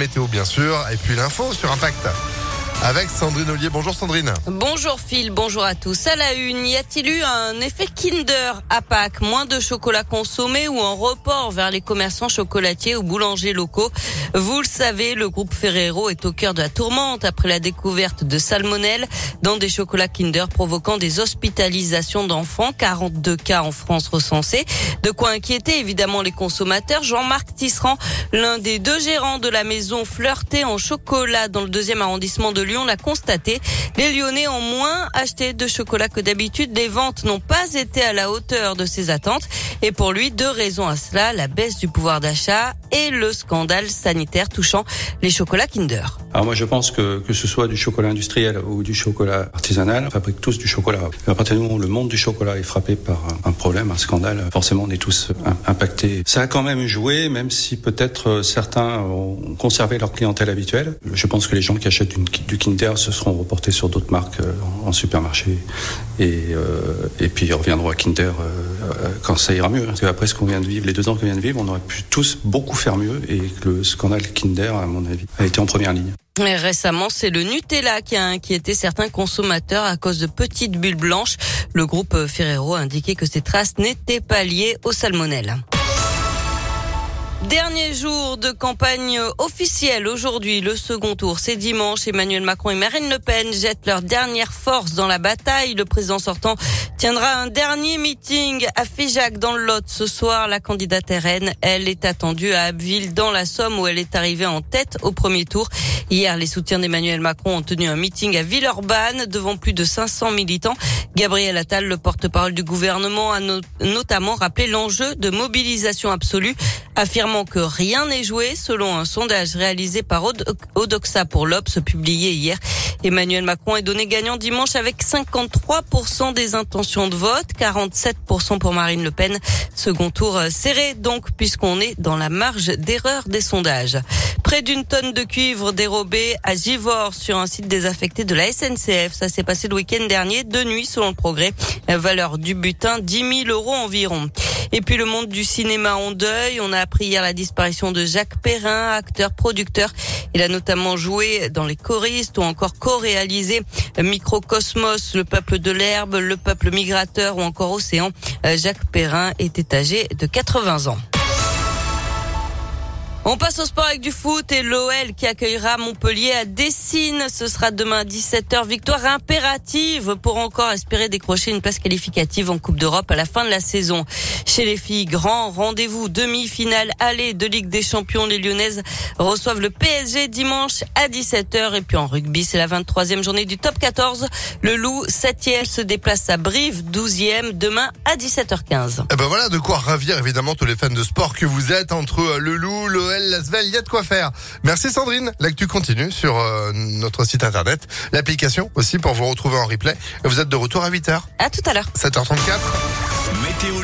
Météo bien sûr, et puis l'info sur Impact. Avec Sandrine Ollier. Bonjour Sandrine. Bonjour Phil, bonjour à tous. À la une, y a-t-il eu un effet Kinder à Pâques? Moins de chocolat consommé ou un report vers les commerçants chocolatiers ou boulangers locaux? Vous le savez, le groupe Ferrero est au cœur de la tourmente après la découverte de salmonelle dans des chocolats Kinder provoquant des hospitalisations d'enfants. 42 cas en France recensés. De quoi inquiéter évidemment les consommateurs. Jean-Marc Tisserand, l'un des deux gérants de la maison Flirté en chocolat dans le deuxième arrondissement de Lyon l'a constaté. Les Lyonnais ont moins acheté de chocolat que d'habitude. Les ventes n'ont pas été à la hauteur de ses attentes. Et pour lui, deux raisons à cela, la baisse du pouvoir d'achat et le scandale sanitaire touchant les chocolats Kinder. Alors moi je pense que que ce soit du chocolat industriel ou du chocolat artisanal, on fabrique tous du chocolat. à partir du moment où le monde du chocolat est frappé par un problème, un scandale, forcément on est tous impactés. Ça a quand même joué, même si peut-être certains ont conservé leur clientèle habituelle. Je pense que les gens qui achètent du Kinder se seront reportés sur d'autres marques euh, en supermarché et, euh, et puis ils reviendront à Kinder euh, quand ça ira mieux. Parce qu'après ce qu'on vient de vivre, les deux ans qu'on vient de vivre, on aurait pu tous beaucoup faire mieux et que le scandale Kinder, à mon avis, a été en première ligne. Mais récemment, c'est le Nutella qui a inquiété certains consommateurs à cause de petites bulles blanches. Le groupe Ferrero a indiqué que ces traces n'étaient pas liées au salmonelle. Dernier jour de campagne officielle aujourd'hui, le second tour, c'est dimanche. Emmanuel Macron et Marine Le Pen jettent leur dernière force dans la bataille. Le président sortant tiendra un dernier meeting à Figeac dans le Lot ce soir. La candidate RN, elle est attendue à Abbeville dans la Somme où elle est arrivée en tête au premier tour. Hier, les soutiens d'Emmanuel Macron ont tenu un meeting à Villeurbanne devant plus de 500 militants. Gabriel Attal, le porte-parole du gouvernement, a notamment rappelé l'enjeu de mobilisation absolue que rien n'est joué selon un sondage réalisé par Odoxa pour l'Obs publié hier. Emmanuel Macron est donné gagnant dimanche avec 53% des intentions de vote, 47% pour Marine Le Pen. Second tour serré donc puisqu'on est dans la marge d'erreur des sondages. Près d'une tonne de cuivre dérobée à Givors sur un site désaffecté de la SNCF. Ça s'est passé le week-end dernier, de nuit selon le progrès. valeur du butin, 10 000 euros environ. Et puis le monde du cinéma en deuil. On a appris hier la disparition de Jacques Perrin, acteur, producteur. Il a notamment joué dans Les choristes ou encore co-réalisé Microcosmos, Le peuple de l'herbe, Le peuple migrateur ou encore Océan. Jacques Perrin était âgé de 80 ans. On passe au sport avec du foot et l'OL qui accueillera Montpellier à Dessine. Ce sera demain à 17h. Victoire impérative pour encore espérer décrocher une place qualificative en Coupe d'Europe à la fin de la saison. Chez les filles, grand rendez-vous demi-finale aller de Ligue des Champions. Les Lyonnaises reçoivent le PSG dimanche à 17h. Et puis en rugby, c'est la 23e journée du top 14. Le Loup, 7e, se déplace à Brive, 12e, demain à 17h15. Et eh ben voilà de quoi ravir évidemment tous les fans de sport que vous êtes entre le Loup, l'OL, Lasvel, il y a de quoi faire. Merci Sandrine. L'actu continue sur euh, notre site internet, l'application aussi pour vous retrouver en replay. Vous êtes de retour à 8h. À tout à l'heure. 7h34. Météo